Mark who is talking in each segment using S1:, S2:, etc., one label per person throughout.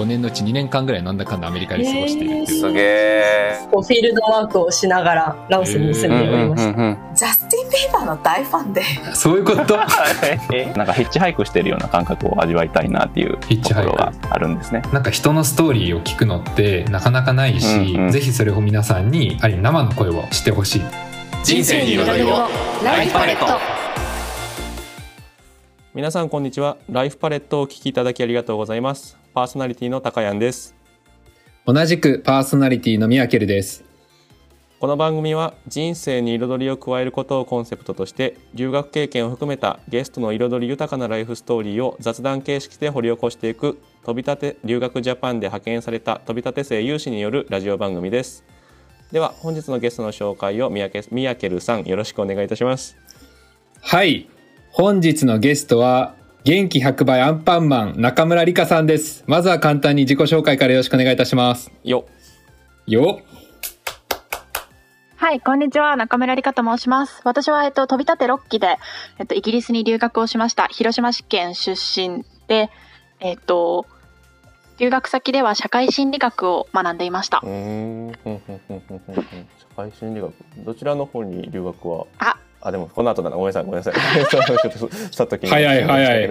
S1: 5年のうち2年間ぐらいなんだかんだアメリカで過ごしているっていう。
S2: すげえ。
S3: こうフィールドワークをしながらラオスに住んでおりました。
S4: ジャスティン・ビーバーの大ファンで。
S1: そういうこと？
S2: なんかヒッチハイクしてるような感覚を味わいたいなっていう
S1: ヒッチハイク。
S2: ところがあるんですね。
S1: なんか人のストーリーを聞くのってなかなかないし、
S2: うんうん
S1: ぜひそれを皆さんにある意味生の声を知ってほしい。
S5: 人生に彩りを。ライフパレット。
S6: 皆さんこんにちは。ライフパレットをお聞きいただきありがとうございますパーソナリティの高谷です。
S1: 同じくパーソナリティのミヤケルです。
S6: この番組は人生に彩りを加えることをコンセプトとして留学経験を含めたゲストの彩り豊かなライフストーリーを雑談形式で掘り起こしていく飛び立て留学ジャパンで派遣された飛び立て生有志によるラジオ番組です。では本日のゲストの紹介をミヤケミヤケルさんよろしくお願いいたします。
S1: はい。本日のゲストは元気100倍アンパンマン中村理香さんですまずは簡単に自己紹介からよろしくお願いいたします
S6: よ
S1: よ
S7: はい、こんにちは。中村理香と申します。私は、えっと、飛び立て6期で、えっと、イギリスに留学をしました。広島市県出身で、えっと、留学先では社会心理学を学んでいました
S6: う。ーんふんふんふんふんふんふん社会心理学どちらの方に留学は？
S7: あ
S6: あでもこの後だなごめんなさいごめんなさい。ちょっとさっと気に
S1: 早い早い。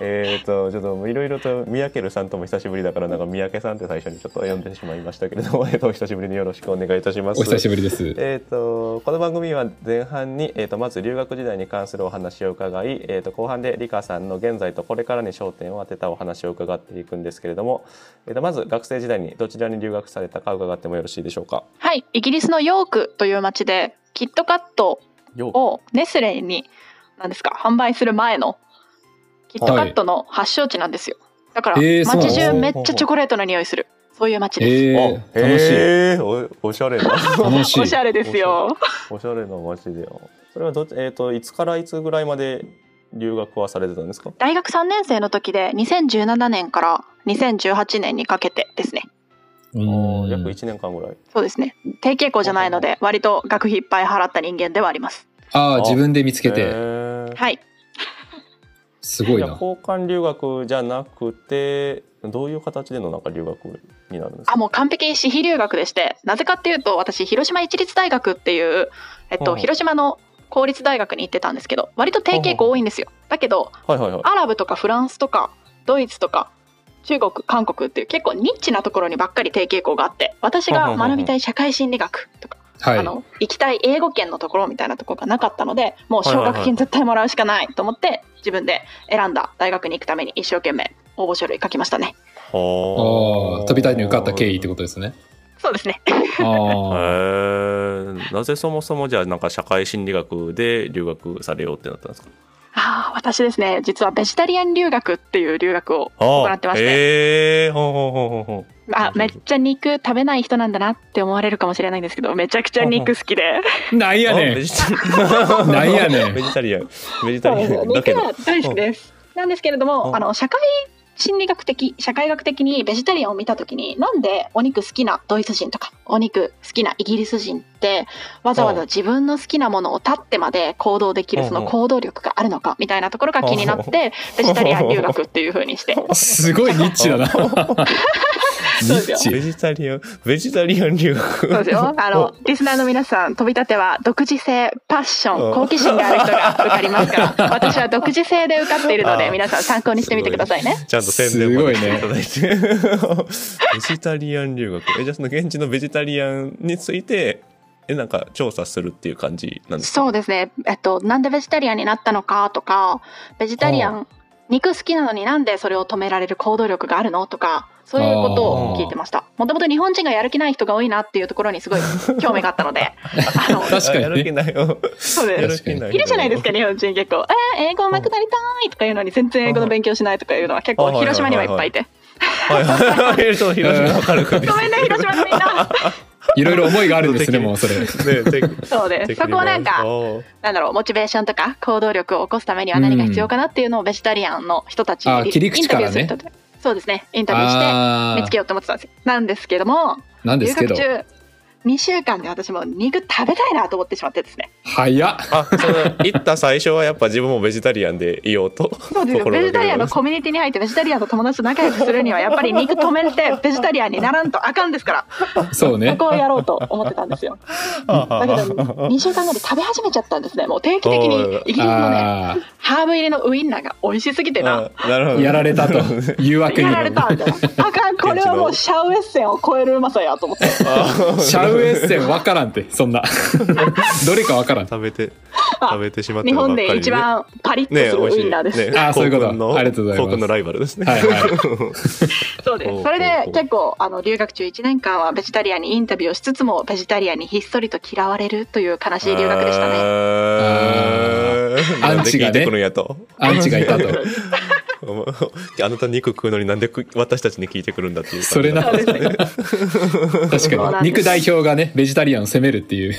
S6: えっとちょっといろいろと三宅さんとも久しぶりだからなんか三宅さんって最初にちょっと呼んでしまいましたけれども えっとお久しぶりによろしくお願いいたします。
S1: お久しぶりです。
S6: えー、とこの番組は前半に、えー、とまず留学時代に関するお話を伺い、えー、と後半で理香さんの現在とこれからに焦点を当てたお話を伺っていくんですけれども、えー、とまず学生時代にどちらに留学されたか伺ってもよろしいでしょうか？
S7: はい、イギリスのヨークという町で、キットカット
S6: よ
S7: をネスレに、何ですか、販売する前の、キットカットの発祥地なんですよ。だから、街中めっちゃチョコレートの匂いする。そういう街です。
S1: えー、楽しい、
S6: えー、おおしゃれな
S1: 楽しい
S7: おしゃれですよ。
S6: おしゃれな街でよ。それはどっちえっ、といつからいつぐらいまで留学はされてたんですか？
S7: 大学3年生の時で2017年から2018年にかけてですね
S1: うん
S6: 約1年間ぐらい。
S7: そうですね低傾向じゃないので割と学費いっぱい払った人間ではあります
S1: ああ自分で見つけて。
S6: えー。
S7: はい。
S1: すごいな。
S6: 交換留学じゃなくてどういう形でのなんか留学になるんですか？
S7: あもう完璧私費留学でしてなぜかっていうと私広島市立大学っていう、えっと、
S6: うん。
S7: 広島の公立大学に行ってたんですけど割と低傾向多いんですよ。だけど
S6: はいはいはい。
S7: アラブとかフランスとかドイツとか中国韓国っていう結構ニッチなところにばっかり低傾向があって私が学びたい社会心理学とか
S1: はい。
S7: あの行きたい英語圏のところみたいなところがなかったのでもう奨学金絶対もらうしかないと思って自分で選んだ大学に行くために一生懸命応募書類書きましたね。
S1: あ。あ飛びたいに受かった経緯ってことですね。
S7: そうですね。
S1: あ
S6: へ
S1: あ
S6: ー。なぜそもそもじゃあなんか社会心理学で留学されようってなったんですか？
S7: ああ私ですね。実はベジタリアン留学っていう留学を行ってまして。
S6: へえほうほうほうほうほう
S7: あめっちゃ肉食べない人なんだなって思われるかもしれないんですけどめちゃくちゃ肉好きで。
S1: なんやねん。
S6: あベジタリアン。
S1: なんやねん。
S6: ベジタリアン。ベジタリアンだけど。
S7: 肉は大好きです。なんですけれど
S6: う
S7: も、
S6: ん。
S7: あの社会心理学的社会学的にベジタリアンを見た時になんでお肉好きなドイツ人とかお肉好きなイギリス人ってわざわざ自分の好きなものを立ってまで行動できるその行動力があるのかみたいなところが気になってベジタリアン留学っていう風にして。
S1: すごいニッチだな
S6: ベジタリアンベジタリアン留学
S7: そうですよ。あのリスナーの皆さん飛び立ては独自性パッシ
S6: うん
S7: ョン好奇心がある人が受かりますから 私は独自性で受かっているので
S6: あ
S7: 皆さん参考にしてみてくださいね。
S6: ちゃんと宣伝までしていただいて、ベジタリアン留学 えじゃあその現地のベジタリアンについてえなんか調査するっていう感じなんですか？
S7: そうですね、えっと、なんでベジタリアンになったのかとかベジタリアン肉好きなのになんでそれを止められる行動力があるのとかそういうことを聞いてました。もともと日本人がやる気ない人が多いなっていうところにすごい 興味があったので。あの
S1: 確か
S6: あやる気
S1: にね
S6: ないよ。
S7: そう
S6: や
S7: です
S6: い
S7: いるじゃないですか日本人結構「えー、英語上手くなりたい」とかいうのに全然英語の勉強しないとかいうのは結構広島にはいっぱいいて。
S6: はいはい。広島わかるか
S7: ごめんね広島のみんない
S1: ろいろ思いがあるんですねもうそれ。
S7: そうです。そこはなんかな。んだろうモチベーションとか行動力を起こすためには何が必要かなっていうのをベジタリアンの人たちに
S1: あ切り口からね。
S7: インタビューするとそうですねインタビューして
S1: あ
S7: 見つけようと思ってたんですよなんですけども留
S1: なんですけど
S7: 学中2週間で私も肉食べたいなと思ってしまってですね。
S1: 早っ。
S6: あその行った最初はやっぱ自分もベジタリアンでいようと
S7: そうですよ。ベジタリアンのコミュニティに入ってベジタリアンの友達と仲良くするにはやっぱり肉止めて ベジタリアンにならんとあかんですから、そ
S1: そうね。
S7: こをやろうと思ってたんですよ。だけど2週間後で食べ始めちゃったんですね。もう定期的にイギリスのね、
S1: あ
S7: ハーブ入りのウインナーが美味しすぎてな。
S6: あなるほど
S1: あ、やられたと。誘惑に
S7: や。られたみたいな。あかん、これはもうシャウエッセンを超えるうまさやと思って。
S1: シャウエッセンわからんって、そんな。どれかわからん。
S6: 食べて食べてしまった
S7: 日本で一番パリッとするウインナーです。
S6: ね
S1: あそういうことありがとうございます
S6: のライバルですね
S1: はいはい。
S7: そうです。それで結構あの留学中1年間はベジタリアンにインタビューをしつつもベジタリアンにひっそりと嫌われるという悲しい留学でしたね。
S6: ね
S1: アンチがね
S6: るんやと
S1: アンチがいたと。
S6: あなた肉食うのになんでく私たちに聞いてくるんだっていう
S1: それな
S7: そうですね。
S1: 確かに。肉代表がね、ベジタリアンを責めるっていう。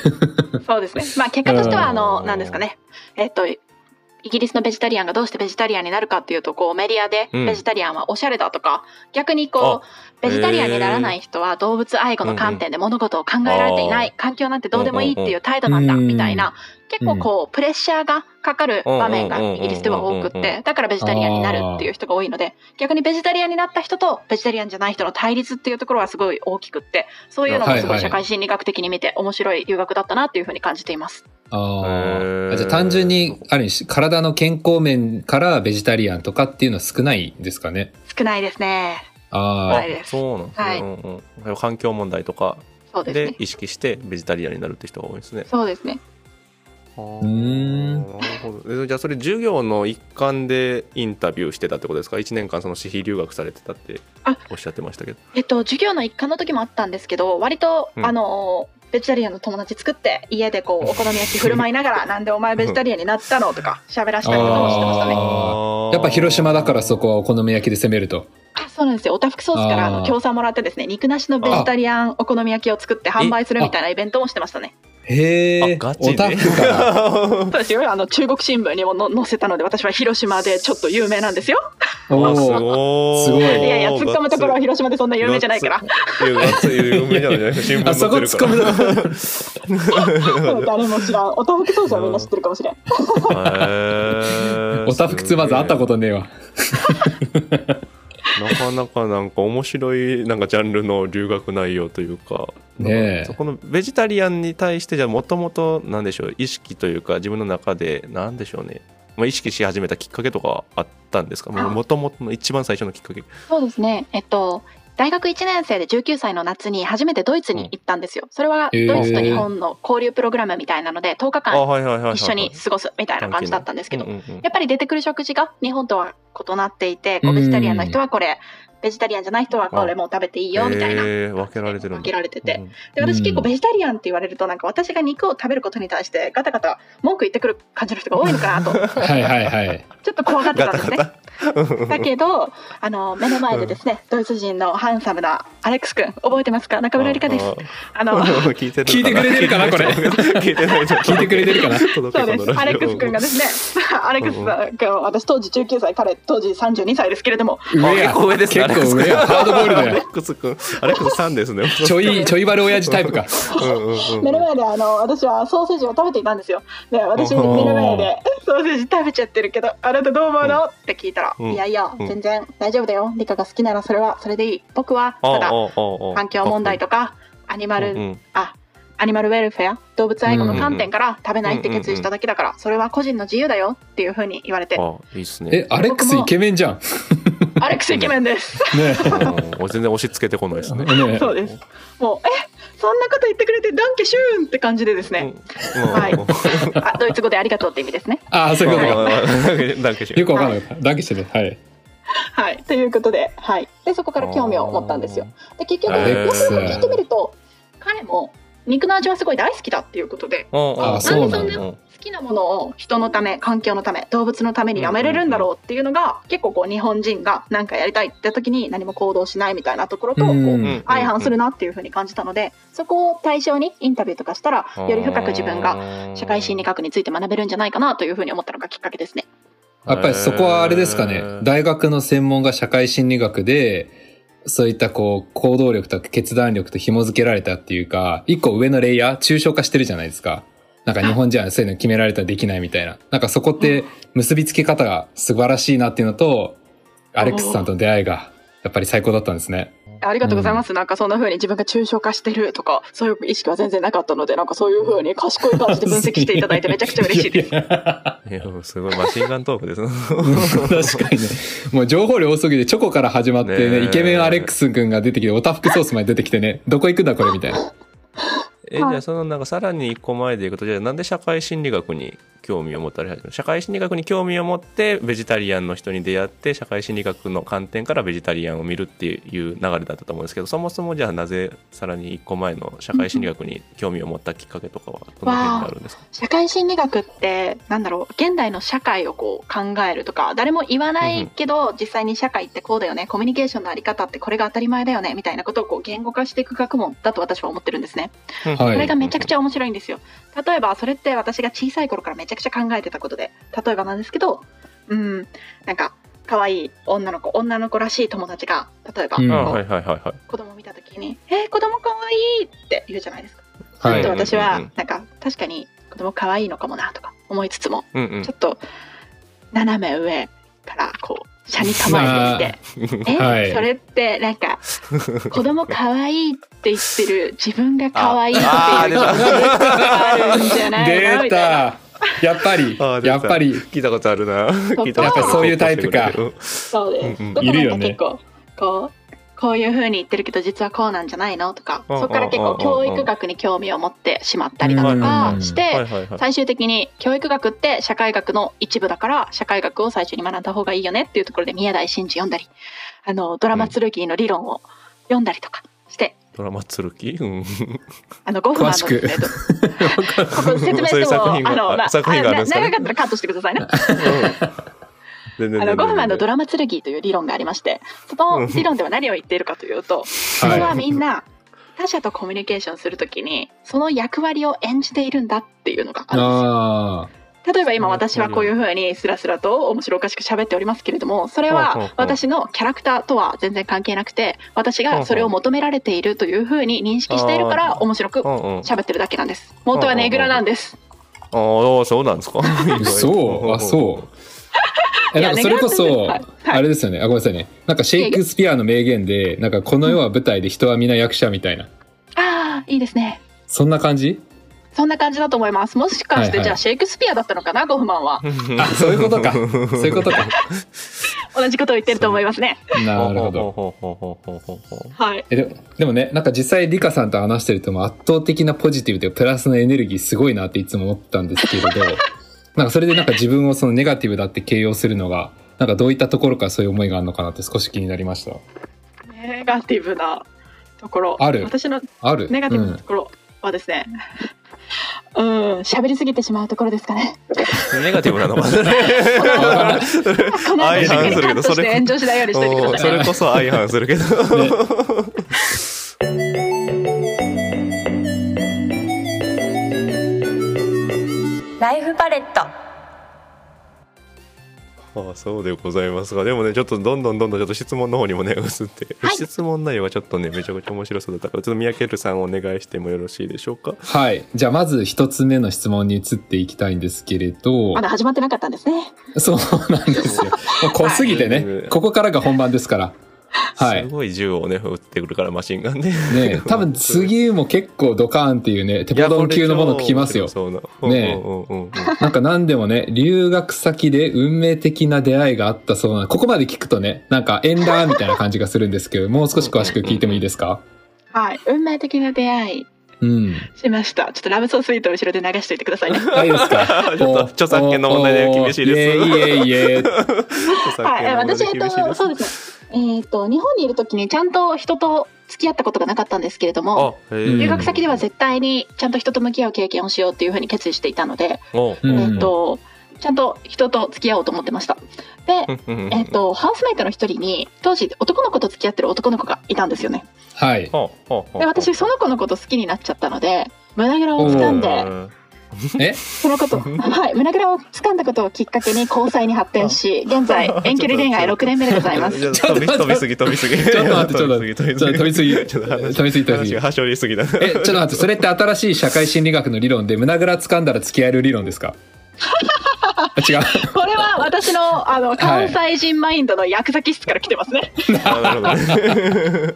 S7: そうですね。まあ結果としてはあの
S6: うん
S7: 何ですかね。えっとイギリスのベジタリアンがどうしてベジタリアンになるかっていうとこうメディアで
S6: うん
S7: ベジタリアンはおしゃれだとか、逆にこうベジタリアンにならない人は動物愛護の観点で物事を考えられていない、環境なんてどうでもいいっていう態度なんだ
S1: うん
S7: みたいな結構こうプレッシャーがかかる場面がイギリスでは多くってだからベジタリアンになるっていう人が多いので逆にベジタリアンになった人とベジタリアンじゃない人の対立っていうところはすごい大きくってそういうのもすごい社会心理学的に見て面白い留学だったなっていうふうに感じています。
S1: あ
S6: へ
S1: ー
S6: ー
S1: じゃあ単純に、ある意味、体の健康面からベジタリアンとかっていうのは少ないんですかね。
S7: 少ないですね。
S1: ああ。
S6: そうなんですね、
S7: はい
S6: うんうん、環境問題とか。
S7: で
S6: 意識してベジタリアンになるって人が多いですね。
S7: そうですね。
S6: う
S1: ん。
S6: なるほど。えじゃあそれ授業の一環でインタビューしてたってことですか？1年間その私費留学されてたって
S7: あ。
S6: おっしゃってましたけど。
S7: えっと、授業の一環の時もあったんですけど、割と、
S6: うん。
S7: あの、ベジタリアンの友達作って、家でこう、お好み焼き振る舞いながら、なんでお前ベジタリアンになったのとか、喋らしたりとかもしてましたね。
S1: やっぱ広島だからそこはお好み焼きで攻めると。
S7: あそうなんですよ。オタフクソースからあの協賛もらってですね、肉なしのベジタリアンお好み焼きを作って販売するみたいなイベントもしてましたね。
S1: へえ、
S6: あガチで？
S1: オタフから。
S7: そうですよ。あの、中国新聞にもの載せたので、私は広島で ちょっと有名なんですよ。
S1: お
S6: あす
S1: ー
S6: ごい
S1: い
S7: いやいや、突っ込むところは広島でそんな有名じゃないから。
S6: いやガッツリ有名じゃないですか新聞
S1: あそこ突っ込むの。
S7: 誰も知らん。オタフクソースはみんな知ってるかもしれん。
S6: へー
S1: オタフクツまず会ったことねえわ。
S6: なかなかなんか面白いなんかジャンルの留学内容というか、
S1: ね
S6: このベジタリアンに対してじゃあもともとなんでしょう意識というか自分の中でなんでしょうね、まあ、意識し始めたきっかけとかあったんですか？
S7: あ。
S6: もともとの一番最初のきっかけ。
S7: そうですね。えっと、大学1年生で19歳の夏に初めてドイツに行ったんですよ。それはドイツと日本の交流プログラムみたいなので、10日間一緒に過ごすみたいな感じだったんですけどやっぱり出てくる食事が日本とは異なっていて、こう
S1: うん
S7: ベジタリアンの人はこれ、ベジタリアンじゃない人はこれもう食べていいよみたいな。
S6: 分けられてる
S7: 分けられてて。
S6: うん。
S7: で私結構
S1: うん。
S7: ベジタリアンって言われるとなんか私が肉を食べることに対してガタガタ文句言ってくる感じの人が多いのかなと。
S1: はいはいはい。
S7: ちょっと怖がってたんですね。
S6: ガ
S7: だけどあの目の前でですね、ドイツ人のハンサムなアレックス君覚えてますか？中村理香です。あの
S6: 聞いてる
S1: 聞いてくれてるかなこれ？
S6: 聞いて
S1: くれてるかな？
S7: そうです。アレックス君がですね、アレックス君、私当時19歳、彼当時32歳ですけれども、
S1: 上や。
S6: 結構上ですね
S1: 結構上や。ハードボイル
S6: アレッ。クス君アレックスさんですね。
S1: ちょい、ちょいバル親父タイプか。
S7: 目の前であの私はソーセージを食べていたんですよ。で、私目の前でソーセージ食べちゃってるけど、あなたどう思うの？って聞いたら、
S6: うん。
S7: いやいや、
S6: うん。
S7: 全然大丈夫だよ。リカが好きならそれはそれでいい。僕はただ環境問題とかアニマル、
S6: うんうん。
S7: あアニマルウェルフェア動物愛護の観点から食べないって決意しただけだからそれは個人の自由だよっていうふうに言われて。
S6: あいいっすね。
S1: え、アレックスイケメンじゃん。
S7: アレックスイケメンです。
S1: ね
S6: 全然押し付けてこないですね
S1: ね。
S7: そうです。もうえそんなこと言ってくれてダンケシューンって感じでですね、はい。あドイツ語でありがとうって意味ですね。
S1: ああ、そういうことか。
S6: だけ
S1: よくわかんなかった。だけしてね。はい。
S7: はい。ということではい。でそこから興味を持ったんですよ。で結局よく聞いてみると彼も肉の味はすごい大好きだっていうことで。
S1: あそうなんだ
S7: 好きなものを人のため環境のため動物のためにやめれるんだろうっていうのが結構こう日本人が何かやりたいって時に何も行動しないみたいなところとこう
S1: うん
S7: 相反するなっていうふうに感じたのでそこを対象にインタビューとかしたらより深く自分が社会心理学について学べるんじゃないかなというふうに思ったのがきっかけですね。
S1: やっぱりそこはあれですかね。大学の専門が社会心理学で、そういったこう、行動力とか決断力と紐付けられたっていうか、一個上のレイヤー、抽象化してるじゃないですか。なんか日本人はそういうの決められたらできないみたいな。なんかそこって結びつけ方が素晴らしいなっていうのと、アレックスさんとの出会いがやっぱり最高だったんですね。
S7: ありがとうございます。なんかそんな風に自分が抽象化してるとか、そういう意識は全然なかったので、なんかそういう風に賢い感じで分析していただいてめちゃくちゃ嬉しいです。
S6: いやもうすごいマシンガントークですね。
S1: 確かにね。もう情報量多すぎてチョコから始まってね、
S6: ねえ
S1: イケメンアレックス君が出てきて、オタフクソースまで出てきてね、どこ行くんだこれみたいな。
S6: え、じゃあそのなんかさらに一個前でいくと、じゃあなんで社会心理学に興味を持たれ始めた社会心理学に興味を持ってベジタリアンの人に出会って社会心理学の観点からベジタリアンを見るっていう流れだったと思うんですけどそもそもじゃあなぜさらに一個前の社会心理学に興味を持ったきっかけとかはどの辺にあるんですか？
S7: 社会心理学ってなんだろう現代の社会をこう考えるとか誰も言わないけど、実際に社会ってこうだよねコミュニケーションのあり方ってこれが当たり前だよねみたいなことをこう言語化していく学問だと私は思ってるんですね。
S1: はい。
S7: これがめちゃくちゃ面白いんですよ。例えばそれって私が小さい頃からめちゃくちゃ考えてたことで。例えばなんですけどうん。なんか可愛い女の子女の子らしい友達が例えば、
S1: うん。
S6: あ
S7: こう
S6: はいはいはいはい。
S7: 子供見た時に「えー、子供可愛いって言うじゃないですか。
S1: はい。
S7: ちょっと私はなんか確かに子供可愛いのかもなとか思いつつも
S6: うんうん。
S7: ちょっと斜め上からこう車に構えてみて、え、
S1: はい。
S7: それってなんか子供可愛いって言ってる自分が可愛いっていう
S6: ああ出た。
S7: があるんじゃないの？
S1: 出
S7: みたいな。
S1: たやっぱり。やっぱり。
S6: 聞いたことあるな。
S1: やっぱそういうタイプか。
S7: そうです。
S6: うん。うん
S1: いるよね。
S7: 結構こうこういう風に言ってるけど実はこうなんじゃないの？とか、
S6: うん
S7: そこから結構
S6: うんうん
S7: 教育学に興味を持ってしまったりだとかして、最終的に教育学って社会学の一部だから社会学を最初に学んだ方がいいよねっていうところで宮台真司読んだりあのドラマ剣の理論を読んだりとかして、
S6: ドラマ剣？うん。
S7: あのゴフマンの
S1: 詳しく。
S7: えっと ここ説明してもあの、まあ、
S6: あ
S7: 長かったらカットしてくださいね。あのゴフマンのド
S6: ラ
S7: ラマ剣という理論がありましてその理論では何を言っているかというと人はみんな他者とコミュニケーションするときにその役割を演じているんだっていうのがあるんですよ。
S1: あ
S7: 例えば今私はこういうふうにスラスラと面白おかしく喋っておりますけれどもそれは私のキャラクターとは全然関係なくて私がそれを求められているというふうに認識しているから面白く喋ってるだけなんです。元はねぐらなんです。
S6: ああそうなんですか？
S1: あ そうあそうえなんかそれこそ、あれですよね。あごめんなさいね。なんかシェイクスピアの名言でなんかこの世は舞台で人は皆役者みたいな。
S7: ああいいですね。
S1: そんな感じ？
S7: そんな感じだと思います。もしかして、
S1: はいはい。
S7: じゃあシェイクスピアだったのかな？ゴフマンは。
S1: あそういうことか。そういうことか。
S7: 同じことを言ってると思いますね。
S1: なるほど。
S7: はい。
S1: えでもでもねなんか実際リカさんと話してると圧倒的なポジティブでプラスのエネルギーすごいなっていつも思ったんですけれどなんかそれでなんか自分をそのネガティブだって形容するのがなんかどういったところからそういう思いがあるのかなって少し気になりました。
S7: ネガティブなところ。
S1: ある。
S7: 私の
S1: ある。
S7: ネガティブなところはですねうん喋りすぎてしまうところですかね。
S6: ネガティブなの？か な
S7: この後 しっかりカットして炎上しないようにしてください。ね
S6: それこそ相反するけど、
S4: ライフパレット。
S6: ああそうでございますが。でもねちょっとどんどんどんどんちょっと質問の方にもね 移って、
S7: はい。
S6: 質問内容がちょっとねめちゃくちゃ面白そうだったからちょっと三宅さんお願いしてもよろしいでしょうか？
S1: はい。じゃあまず一つ目の質問に移っていきたいんですけれど。
S7: まだ始まってなかったんですね。
S1: そうなんですよ。もう濃すぎてね、
S6: はい。
S1: ここからが本番ですからはい
S6: すごい銃をね撃ってくるからマシンガンね
S1: ね 多分次も結構ドカーンっていうねテポドン級のもの聞きますよねなんか何でもね、留学先で運命的な出会いがあったそうな、ここまで聞くとね、なんか縁談みたいな感じがするんですけど、もう少し詳しく聞いてもいいですか
S7: はい運命的な出会い
S1: うん。
S7: しましたちょっとラブソースイートを後ろで流しておいてくださいね
S1: あ、いいですか
S6: ちょっと著作権の問題で厳しいです
S1: いえいえいえ。
S7: はい、え私、えっと、そうですね。えっと、日本にいる時にちゃんと人と付き合ったことがなかったんですけれども、留学先では絶対にちゃんと人と向き合う経験をしようっていうふうに決意していたので、えっと、ちゃんと人と付き合おうと思ってました。で、えっと、ハウスメイトの一人に、当時男の子と付き合ってる男の子がいたんですよね。
S1: はい。
S7: で、私、その子のこと好きになっちゃったので、胸ぐらを掴んで、
S6: うん
S1: え？
S7: そのこと、はい、胸ぐらを掴んだことをきっかけに交際に発展し、現在遠距離恋愛6年目でございます。
S6: ちょっと飛び飛びすぎ飛びすぎ。
S1: ちょっと待ってちょっと待って
S6: 飛び
S1: ちょっと飛びすぎ。
S6: ちょっと話
S1: 飛びすぎ飛びすぎ
S6: ょりすぎだ。
S1: え、ちょっと待って、それって新しい社会心理学の理論で胸ぐら掴んだら付き合える理論ですか？あ違う。
S7: これは私のあの関西人マインドの薬剤室から来てますね。
S6: あなるほどね。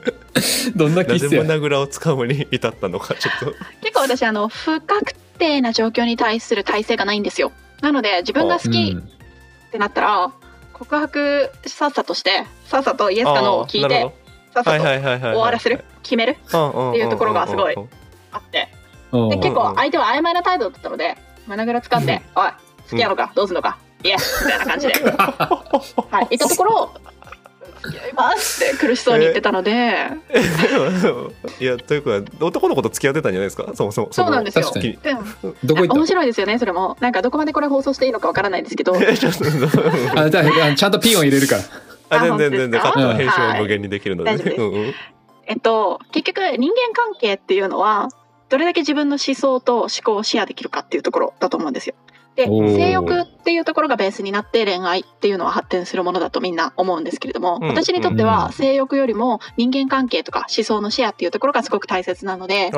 S1: どんな気質や？
S6: 胸ぐらを掴むに至ったのかちょっと。
S7: 結構私あの不確定な状況に対する耐性がないんですよ。なので自分が好き
S1: うん
S7: ってなったら告白さっさとしてさっさとイエスかノーを聞いてさっさと。終わらせる決める
S6: って
S7: いうところがすごいあって
S1: うん
S7: で結構相手は曖昧な態度だったので胸ぐら掴ん。で「おい好きなのかどうすんのかイエス」みたいな感じで、はい、言ったところ「付き合います」って苦しそうに言ってたので。
S6: いやというか男の子と付き合ってたんじゃないですか？そもそも
S7: そうなんですよ。
S1: 確かに
S7: でも
S1: どこ行っ
S7: 面白いですよねそれも。なんかどこまでこれ放送していいのかわからないですけど。
S6: えちょっと
S1: たあじゃあちゃんとピンを入れるか。ら。
S6: あ全然全然カ
S7: あ
S6: ットの編集
S7: は
S6: 無限にできるので
S7: えっと結局人間関係っていうのはどれだけ自分の思想と思考をシェアできるかっていうところだと思うんですよ。で性欲っていうところがベースになって恋愛っていうのは発展するものだとみんな思うんですけれども、
S6: うん。
S7: 私にとって
S1: うん。
S7: は性欲よりも人間関係とか思想のシェアっていうところがすごく大切なので。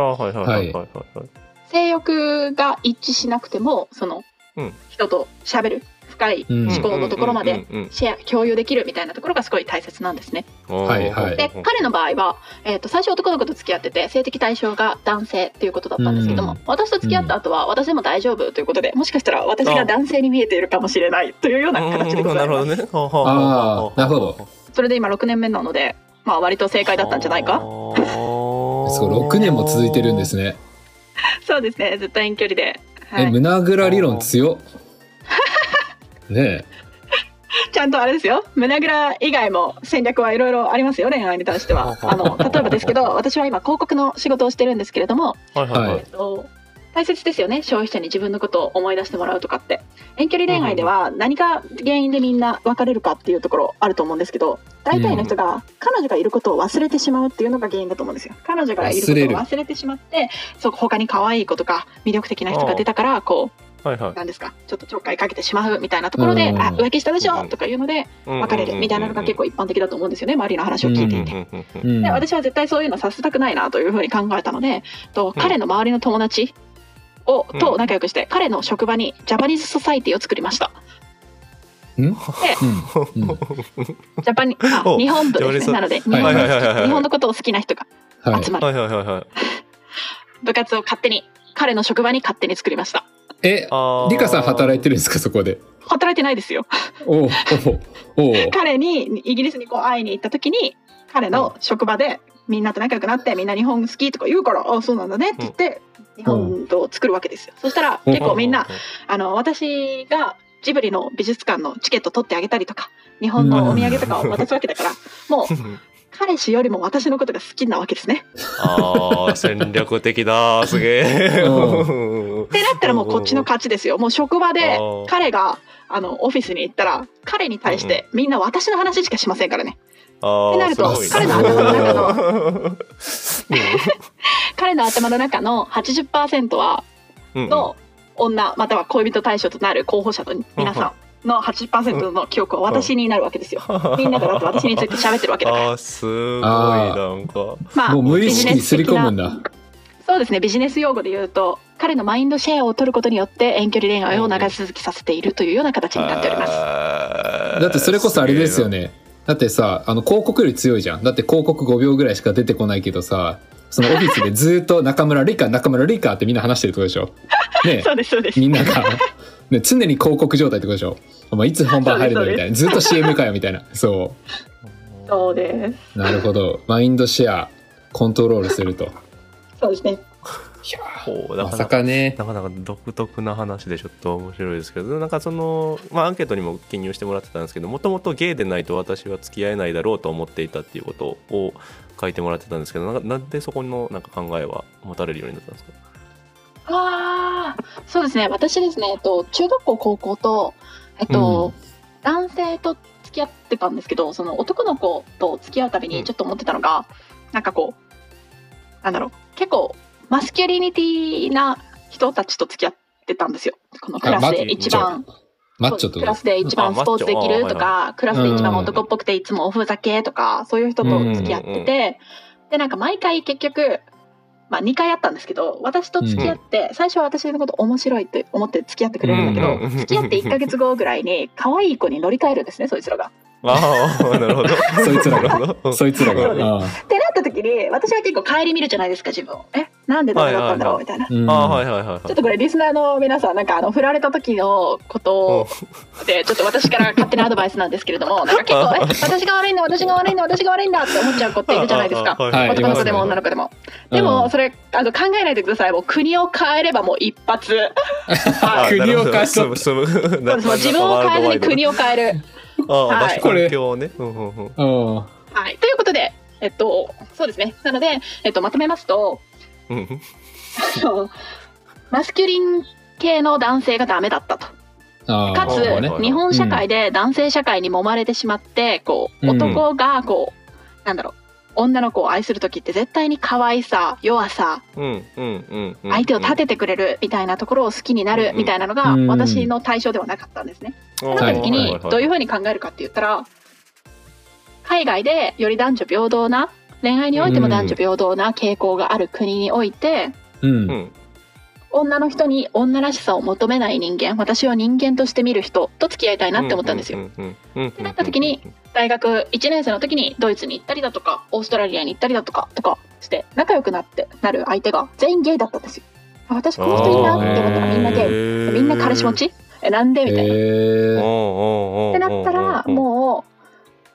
S7: 性欲が一致しなくてもその、
S6: うん。
S7: 人と喋る深い
S1: うん
S7: 思考のところまでシェア共有できるみたいなところがすごい大切なんですね。
S1: はいはい
S7: で彼の場合は、えー、と最初男の子と付き合ってて性的対象が男性っていうことだったんですけども、
S1: うん
S7: 私と付き合った後は私でも大丈夫ということでもしかしたら私が男性に見えているかもしれないというような形でございます。
S6: なるほどね。
S1: なるほど。
S7: それで今6年目なので、まあ、割と正解だったんじゃないか？
S1: そう6年も続いてるんですね。
S7: そうですねずっと遠距離で、は
S1: え
S7: い、
S1: 胸ぐら理論強っ。ね。
S7: ちゃんとあれですよ。胸ぐら以外も戦略はいろいろありますよ恋愛に対しては。あの例えばですけど 私は今広告の仕事をしてるんですけれども
S6: はいはい。
S7: えっと大切ですよね。消費者に自分のことを思い出してもらうとかって。遠距離恋愛では何が原因でみんな別れるかっていうところあると思うんですけど大体の人が彼女がいることを忘れてしまうっていうのが原因だと思うんですよ。彼女がいることを忘れてしまってそう他に可愛い子とか魅力的な人が出たからこ
S6: はいはい。う
S7: なんですか？ちょっとちょっかいかけてしまうみたいなところで「
S1: うん。
S7: あ浮気したでしょ」とかいうので別れるみたいなのが結構一般的だと思うんですよね。周りの話を聞いていて。で私は絶対そういうのさせたくないなというふうに考えたので、と彼の周りの友達を、
S6: うん。
S7: と仲良くして彼の職場にジャパニーズソサイティを作りました。
S1: うん？うん。
S7: ジャパニあ
S6: お
S7: 日本部ですね。なので日
S1: はい
S7: 本の日本のことを好きな人が
S1: はい。
S7: 集。まる。部活を勝手に彼の職場に勝手に作りました。
S1: え、リカさん働いてるんですかそこで？
S7: 働いてないですよ。
S1: おうお
S7: 彼にイギリスにこう会いに行った時に彼の職場でみんなと仲良くなってみんな日本好きとか言うから「あそうなんだね」って言って日本を作るわけですよ。そしたら結構みんなあの私がジブリの美術館のチケット取ってあげたりとか日本のお土産とかを渡すわけだから もう彼氏よりも私のことが好きなわけですね。
S6: ああ戦略的だすげえ。
S1: う
S7: ってなったらもうこっちの勝ちですよ。もう職場で彼があのオフィスに行ったら彼に対してみんな私の話しかしませんからね。
S6: あ
S7: ってなると彼の頭の中
S6: の
S7: 彼の頭の中の80%は
S6: うん
S7: の女または恋人対象となる候補者と皆さんの80%の記憶は私になるわけですよ。みんながだって私について喋ってるわけだから。
S6: あーすごいなんか。
S7: まあ
S1: もう無意識にすり込むんだ。
S7: そうですねビジネス用語で言うと彼のマインドシェアを取ることによって遠距離恋愛を長続きさせているというような形になっております。
S6: だ
S1: だってそれこそあれですよ。ね。だってさ、あの広告より強いじゃん。だって広告5秒ぐらいしか出てこないけどさ、そのオフィスでずっと中村リカ、中村リカってみんな話してるってことでしょ？ね
S7: そうですそうです。
S1: みんなが、ね、常に広告状態ってことでしょ？お前いつ本番入るのみたいな。ずっと CM かよみたいな。そ
S7: そうです。
S1: う。なるほど。マインドシェア、コントロールすると。い
S7: そうですね。
S1: や
S6: ほう
S1: ーまさかね。
S6: なかなか独特な話でちょっと面白いですけどなんかその、まあ、アンケートにも記入してもらってたんですけどもともとゲイでないと私は付き合えないだろうと思っていたっていうことを書いてもらってたんですけどなんかなんでそこのなんか考えは持たれるようになったんですか？
S7: ああ、そうですね。私ですね、えっと、中学校、高校と、えっと、男性と付き合ってたんですけど、その男の子と付き合うたびにちょっと思ってたのが、なんかこう、なんだろう、結構、マスキュリニティな人たちと付き合ってたんですよ。このクラスで一番、
S1: マッチョってこと
S7: クラスで一番スポーツできるとか、クラスで一番男っぽくていつもおふざけとか、そういう人と付き合ってて、で、なんか毎回結局、まあ2回あったんですけど、私と付き合って、最初は私のこと面白いって思って付き合ってくれるんだけど、
S6: うん
S7: 付き合って1ヶ月後ぐらいに可愛い子に乗り換えるんですね、そいつらが。
S6: ああ、なるほど。
S1: そいつらが
S6: なるほど
S1: そいつらが。
S7: ってなった時に、私は結構帰り見るじゃないですか、自分を。え、なんでダメだったんだろうみたいな。
S1: あ
S6: はいはいはいはい。
S7: ちょっとこれリスナーの皆さんなんかあの振られた時のことをでちょっと私から勝手なアドバイスなんですけれどもなんか結構え私が悪いんだ私が悪いんだ私が悪いんだって思っちゃう子っているじゃないですか。男の子でも女の子でも。でもそれあの考えないでください。もう国を変えればもう一発。
S1: 国を変え
S7: そう自分を変えずに国を変える。
S6: ああ、
S7: はい
S6: 場所環境をね。うんうんうん
S1: うん
S7: はい。ということで、えっと、そうですね。なので、えっと、まとめますと、マスキュリン系の男性がダメだったと。かつ、日本社会で男性社会に揉まれてしまって、こう、
S1: うん
S7: 男が、こう、なんだろう、女の子を愛する時って絶対に可愛さ、弱さ、
S6: うんうんうんうん。
S7: 相手を立ててくれるみたいなところを好きになるみたいなのが
S1: うん
S7: 私の対象ではなかったんですね。
S6: て
S7: なった時にどういうふうに考えるかって言ったら、海外でより男女平等な、恋愛においても男女平等な傾向がある国において、女の人に女らしさを求めない人間、私を人間として見る人と付き合いたいなって思ったんですよ。
S6: って
S7: なった時に大学1年生の時にドイツに行ったりだとかオーストラリアに行ったりだとかとかして仲良くなってなる相手が全員ゲイだったんですよあ私この人いいなって思ったらみんなゲイみんな彼氏持ちえなんでみたいな、っ
S6: て
S7: なったらもう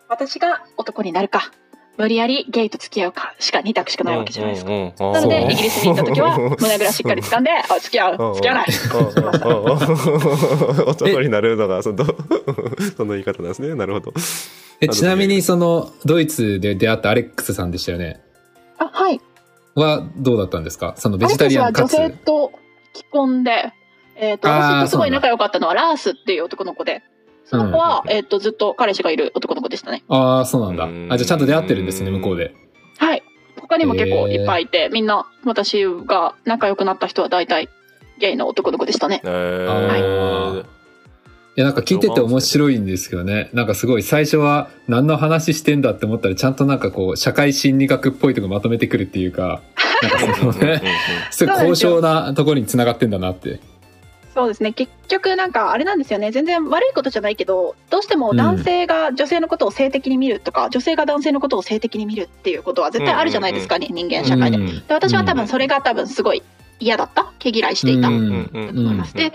S7: 私が男になるか無理やりゲイと付き合うかしか2択しかないわけじゃないですか、
S6: か
S7: なのでイギリスに行った時は胸ぐらしっかり掴んで あ付き合う。付き合わない。
S6: 男になるのがそのその言い方なんですね。なるほど。
S1: えちなみにそのドイツで出会ったアレックスさんでしたよね？
S7: あはい。
S1: はどうだったんですか？そのベジタリアンかつ
S7: クスは女性と既婚で、えー、と私とすごい仲良かったのはラースっていう男の子でその子は、
S6: うん
S7: えー、とずっと彼氏がいる男の子でしたね。
S1: ああそうなんだ。
S6: うん。
S1: あじゃあちゃんと出会ってるんですね向こうで。
S7: はい。他にも結構いっぱいいて、みんな私が仲良くなった人は大体ゲイの男の子でしたね。
S6: え
S1: あ
S6: ー。
S1: ーいやなんか聞いてて面白いんですけどね。なんかすごい最初は何の話してんだって思ったらちゃんとなんかこう社会心理学っぽいとこまとめてくるっていうか。なんかそのねすごい高尚なところに繋がってんだなって
S7: そうですね。結局なんかあれなんですよね。全然悪いことじゃないけどどうしても男性が女性のことを性的に見るとか、女性が男性のことを性的に見るっていうことは絶対あるじゃないですかね、人間社会で。
S1: うん
S7: で私は多分それが多分すごい嫌だった。毛嫌いしていた、
S1: うん
S6: うんうん
S7: と思います。で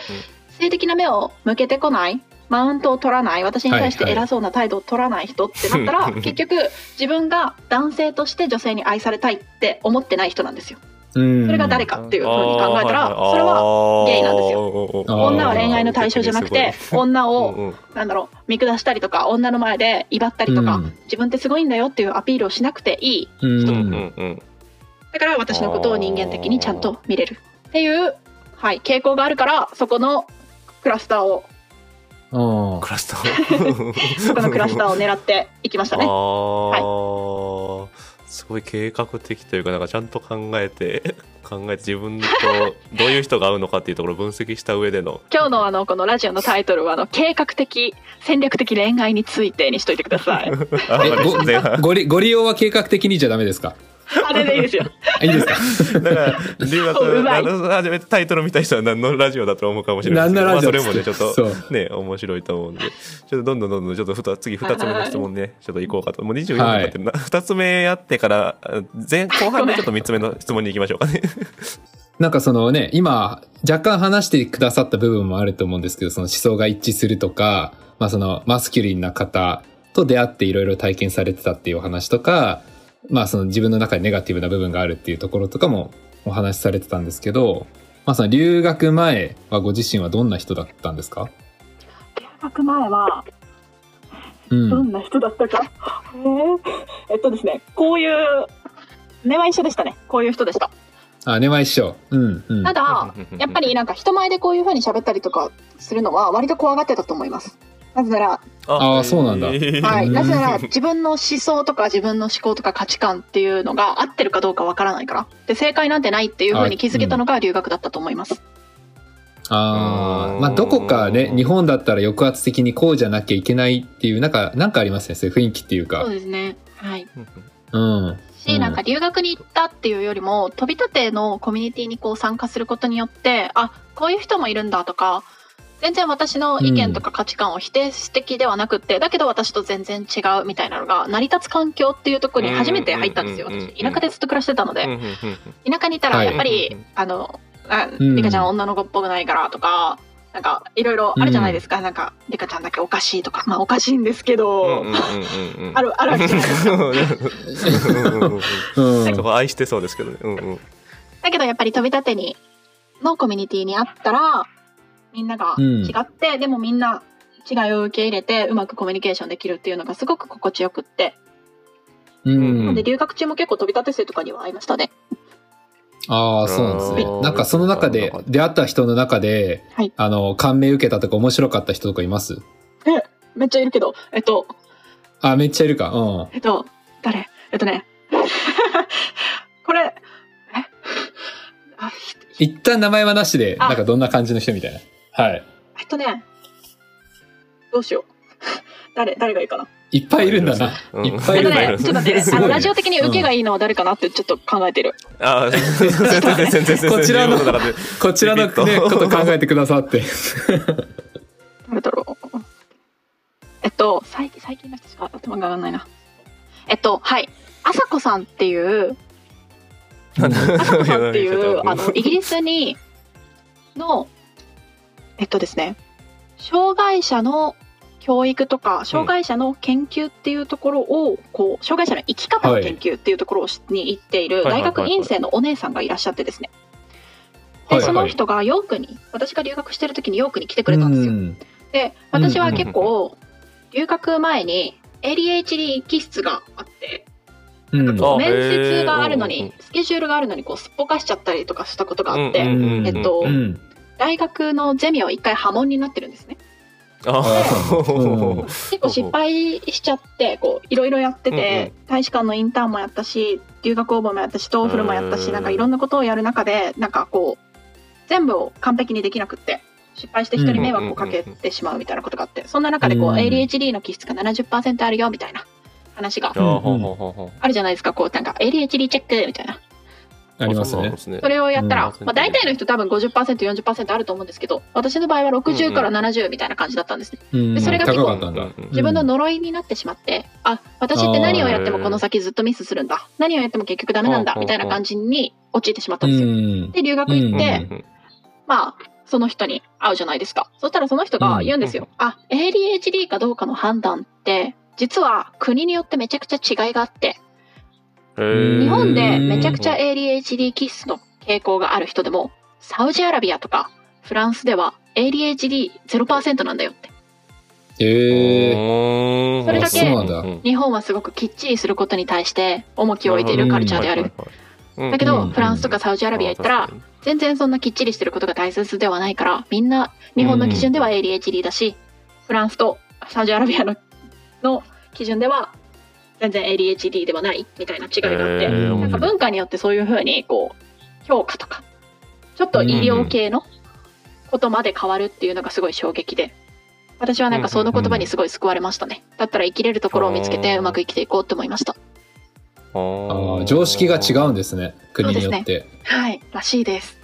S7: 性的な目を向けてこない。マウントを取らない。私に対して偉そうな態度を取らない人ってなったら、
S6: はいはい
S7: 結局自分が男性として女性に愛されたいって思ってない人なんですよ。
S1: うん。
S7: それが誰かっていうふうに考えたらそれはゲイなんですよ。女は恋愛の対象じゃなくて女をなんだろう見下したりとか女の前で威張ったりとか、
S1: うん。
S7: 自分ってすごいんだよっていうアピールをしなくていい
S1: うん
S6: うんうんうん。
S7: だから私のことを人間的にちゃんと見れる。っていう、はい、傾向があるからそこのクラスターを
S1: うん
S6: クラスター
S7: そ このクラスターを狙っていきましたね。
S6: あーすごい計画的というかなんかちゃんと考えて 考えて自分とどういう人が合うのかっていうところを分析した上での
S7: 今日のあのこのラジオのタイトルはあの計画的戦略的恋愛についてにしといてください。
S1: ごご利用は計画的にじゃダメですか？
S7: あれでいいですよ。
S1: あいいですか？
S6: だから留学 初めてタイトル見た人は何のラジオだと思うかもしれないですけど
S1: 何のラジオ？
S6: まあ、それもねちょっとね面白いと思うんでちょっとどんどんどんどんちょっとふた次2つ目の質問ねちょっと行こうかと。もう24分経ってる。な、2つ目やってからあ前後半でちょっと3つ目の質問に行きましょうかね。
S1: なんかそのね、今、若干話してくださった部分もあると思うんですけど、その思想が一致するとか、まあそのマスキュリンな方と出会っていろいろ体験されてたっていうお話とか、まあその自分の中でネガティブな部分があるっていうところとかもお話しされてたんですけど、まあその留学前はご自身はどんな人だったんですか？
S7: 留学前は
S1: うん。
S7: どんな人だったか？へーえっとですね、こういう根は一緒でしたね。こういう人でした。
S1: あ、根は一緒。うん、うん。
S7: ただ、やっぱりなんか人前でこういう風に喋ったりとかするのは割と怖がってたと思います。なぜなら、
S1: あーそうなんだ。
S7: はい、
S1: うん。
S7: なぜなら自分の思想とか自分の思考とか価値観っていうのが合ってるかどうかわからないから。で、正解なんてないっていう風に気づけたのが留学だったと思います。
S1: ああ、
S6: うん
S1: まあどこかね、日本だったら抑圧的にこうじゃなきゃいけないっていう、なんか、なんかありますね、そういう雰囲気っていう
S7: そう
S1: か。
S7: ですね。はい。
S1: うん。
S7: し、なんか留学に行ったっていうよりも飛び立てのコミュニティにこう参加することによってあこういう人もいるんだとか全然私の意見とか価値観を否定的ではなくって、だけど私と全然違うみたいなのが成り立つ環境っていうところに初めて入ったんですよ
S6: うんうんうんうん
S7: 私。田舎でずっと暮らしてたので
S6: うんうんうん
S7: 田舎にいたら
S1: はい。
S7: やっぱり、あのあ
S1: うん。
S7: リカちゃん女の子っぽくないからとかなんかいろいろあるじゃないですか、なんかリカちゃんだけおかしいとか。まあおかしいんですけど、
S6: うんうんうんうんうん。
S7: あるあるじゃないですか。
S6: 愛してそうですけどね。うんうん。
S7: だけどやっぱり飛び立てにのコミュニティにあったらみんなが
S1: うん。
S7: 違って、でもみんな違いを受け入れてうまくコミュニケーションできるっていうのがすごく心地よくって、
S1: うん。
S7: で留学中も結構飛び立て生とかには会いましたね。
S1: ああ、そうなんですね。なんかその中で、出会った人の中で、
S7: はい。
S1: あの、感銘受けたとか面白かった人とかいます？
S7: めっちゃいるけど。えっと。
S1: あ、めっちゃいるか。うん。
S7: えっと誰？えっとね。これえ？
S1: 一旦名前はなしで、
S7: あ。
S1: なんかどんな感じの人みたいな。はい。
S7: えっとねどうしよう 誰誰がいいかない
S1: っぱいいるんだな。
S6: うん
S1: いっぱいいるんだな
S7: ちょっと待あのラジオ的に受けがいいのは誰かなってちょっと考えてる。
S6: ああ、全然全然全然全然
S1: こちらのこちらのね、ことと考えてくださって。
S7: 誰だろう。えっと、最近、最近の人しか頭が上がらないな。えっと、はい。あさこさんっていう、あさこさんっていう、あの、イギリスに、の、えっとですね、障害者の教育とか、障害者の研究っていうところを、こう、障害者の生き方の研究っていうところをしに行っている大学院生のお姉さんがいらっしゃってですね。で、その人がヨークに、私が留学してる時にヨークに来てくれたんですよ。
S1: うん
S7: で私は結構留学前に ADHD 気質があって
S1: うん。
S6: あ
S7: 面接があるのにスケジュールがあるのにこうすっぽかしちゃったりとかしたことがあって、えっと
S1: うん。
S7: 大学のゼミは一回破門になってるんですね。結構失敗しちゃってこういろいろやってて、大使館のインターンもやったし留学応募もやったし TOEFL もやったし
S6: うん。
S7: なんかいろんなことをやる中でなんかこう全部を完璧にできなくって失敗して人に迷惑をかけてしまうみたいなことがあってそんな中でこう
S1: うん。
S7: ADHD の気質が70%あるよみたいな話が
S6: あ
S7: るじゃないですか。こうなんか ADHD チェックみたいな
S1: ありますね。
S6: そうなんで。すね。
S7: それをやったら、
S6: うん。
S7: まあ、大体の人多分 50%40% あると思うんですけど私の場合は60から70みたいな感じだったんですね。
S1: うん。
S7: でそれが結構。自分の呪いになってしまって、あ私って何をやってもこの先ずっとミスするんだ。何をやっても結局ダメなんだ
S6: うん。
S7: みたいな感じに陥ってしまった
S1: うん
S7: ですよ。
S1: ん。
S7: で留学行って、
S1: うん。
S6: うん。
S7: まあその人に会うじゃないですか。そしたらその人が言うんですよ、あ ADHD かどうかの判断って実は国によってめちゃくちゃ違いがあって日本でめちゃくちゃ ADHD 気質の傾向がある人でもサウジアラビアとかフランスでは ADHD0% なんだよって。
S1: へえ。
S6: うん
S7: それだけ日本はすごくきっちりすることに対して重きを置いているカルチャーである。だけど、
S1: うん。
S7: フランスとかサウジアラビア行ったら、全然そんなきっちりしてることが大切ではないからみんな日本の基準では ADHD だし、フランスとサウジアラビアのの基準では全然 ADHD ではないみたいな違いがあって、なんか文化によってそういうふうにこう評価とかちょっと医療系のことまで変わるっていうのがすごい衝撃で私はなんかその言葉にすごい救われましたね。だったら生きれるところを見つけてうまく生きていこうって思いました。
S6: あ
S1: あー常識が違うんですね。国によって。
S7: はい。らしいです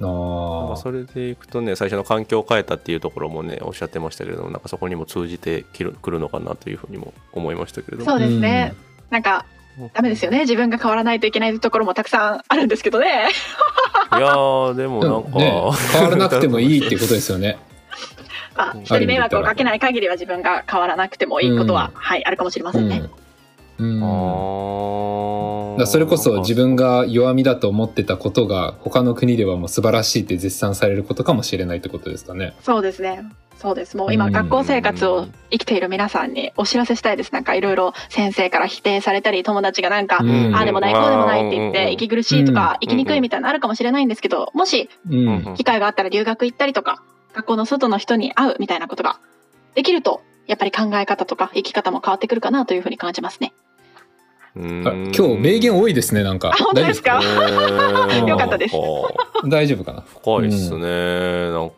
S1: あ
S6: なん
S1: ー
S6: かそれでいくとね最初の環境を変えたっていうところもねおっしゃってましたけれどもなんかそこにも通じてきるくるのかなというふうにも思いましたけれども。
S7: そうですね、なんかダメですよね。自分が変わらないといけないところもたくさんあるんですけどね。
S6: いやーでも
S1: で
S6: なんか、
S1: もね、変わらなくてもいいっていうことですよね。
S7: まあ人に迷惑をかけない限りは自分が変わらなくてもいいことは、
S1: うん。
S7: はいあるかもしれませんね、
S1: うん。うん。
S6: あ
S1: だそれこそ自分が弱みだと思ってたことが他の国ではもう素晴らしいって絶賛されることかもしれないってことですかね。
S7: そうですね。そうです。もう今
S1: うん。
S7: 学校生活を生きている皆さんにお知らせしたいです。なんかいろいろ先生から否定されたり友達がなんか、
S1: うん。
S7: ああでもないこうでもないって言っ
S6: うん。
S7: て息苦しいとか
S6: うん。
S7: 生きにくいみたいなのあるかもしれないんですけどもし
S1: うん。
S7: 機会があったら留学行ったりとか学校の外の人に会うみたいなことができるとやっぱり考え方とか生き方も変わってくるかなというふうに感じますね。
S1: 今日名言多いですね、なんか。
S7: あ。本当ですか？よかったです。
S1: 大丈夫かな？
S6: 深いっすね、なんか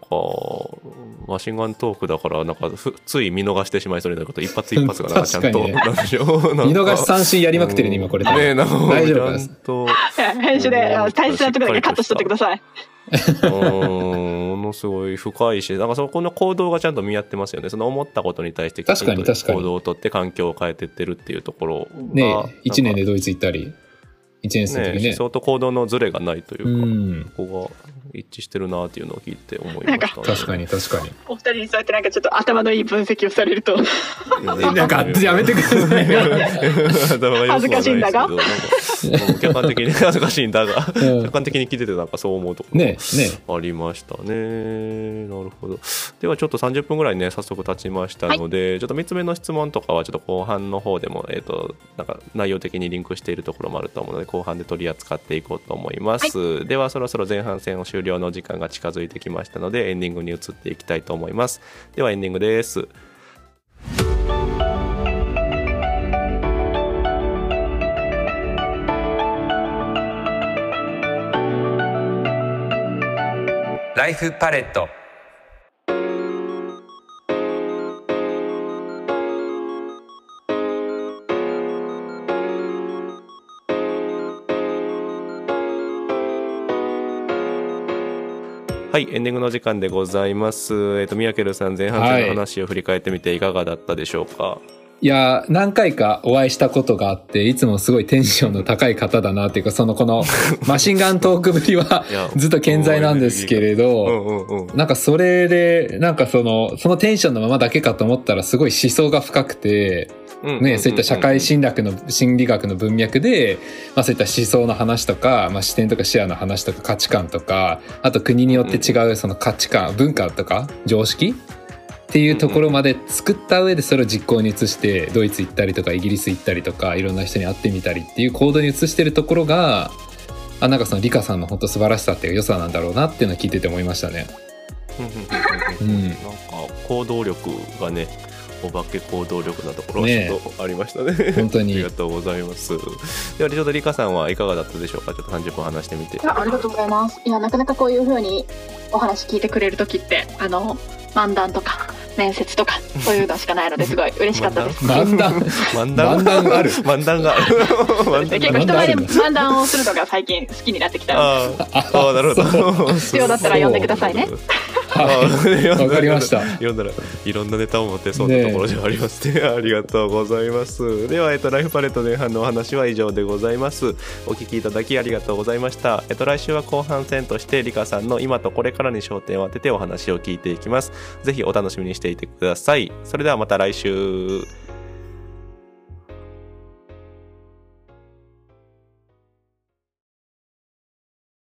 S6: マシンガントークだからなんかふつい見逃してしまいそうになること一発一発がなんかちゃんと、
S1: ね。
S6: なんでしょう？
S1: 見逃し三振やりまくってるね、今これ。
S6: ねえなんか
S1: 大丈夫かな
S6: ちゃんと
S7: いや編集であ大切なところだけカットしとってください。
S6: うんものすごい深いしなんかそこの行動がちゃんと見合ってますよねその思ったことに対して
S1: 確かに確かに
S6: 行動をとって環境を変えてってるっていうところが
S1: ね一年でドイツ行ったり、一年生の
S6: ね
S1: 時ね。
S6: 思想と行動のズレがないというか、
S1: うん。
S6: ここが一致してるなっていうのを聞いて思いました、ね、
S1: 確かに確かに。
S7: お二人にそうやってなんかちょっと頭のいい分析をされると
S1: なんか、やめてください。
S7: 恥ずかしいんだが
S6: 客観的に 恥ずかしいんだが、
S1: うん
S6: 客観的に聞いててなんかそう思うところ
S1: ねね
S6: ありましたね。なるほど。ではちょっと30分ぐらいね、早速経ちましたので、ちょっと3つ目の質問とかはちょっと後半の方でも、えっ、と、なんか内容的にリンクしているところもあると思うので、後半で取り扱っていこうと思います。ではそろそろ前半戦を終了の時間が近づいてきましたので、エンディングに移っていきたいと思います。ではエンディングです。
S5: ライフパレット
S6: はい、エンディングの時間でございます。えっ、と、ミヤケルさん、前半戦の話を振り返ってみていかがだったでしょうか？
S1: いや、何回かお会いしたことがあって、いつもすごいテンションの高い方だなっていうか、そのこの マシンガントークぶりはずっと健在なんですけれ
S6: う
S1: ど。なんかそれで、なんかその、そのテンションのままだけかと思ったらすごい思想が深くて、ね、そういった社会心理学の、心理学の文脈で、まあそういった思想の話とか、まあ視点とか視野の話とか価値観とか、あと国によって違うその価値観、文化とか常識？っていうところまで作った上でそれを実行に移して、ドイツ行ったりとかイギリス行ったりとか、いろんな人に会ってみたりっていう行動に移してるところが、あ、なんかそのリカさんの本当素晴らしさっていうか良さなんだろうなっていうのを聞いてて思いましたね。うん。
S6: うん。なんか行動力がねお化け行動力なところが
S1: ね
S6: ちょっとありましたね。
S1: 本当に。
S6: ありがとうございます。ではちょっとリカさんはいかがだったでしょうか？ちょっと30分話してみて。
S7: ありがとうございます。いや、なかなかこういう風にお話聞いてくれるときって、あの、漫談とか、面接とか、そういうのしかないのですごい嬉しかったです。
S1: 漫談？
S6: 漫談？
S1: 漫談ある。
S6: 漫談がある。
S7: 結構人前で漫談をするのが最近好きになってきたの
S6: あー。あーなるほど。
S7: 必要だったら呼んでくださいね。
S1: はい。わかりました。
S6: 読んだらいろんなネタを持ってそうなところではありますね。ありがとうございます。では、えっと、ライフパレット前半のお話は以上でございます。お聞きいただきありがとうございました。えっと、来週は後半戦として、リカさんの今とこれからに焦点を当ててお話を聞いていきます。ぜひお楽しみにしていてください。それではまた来週。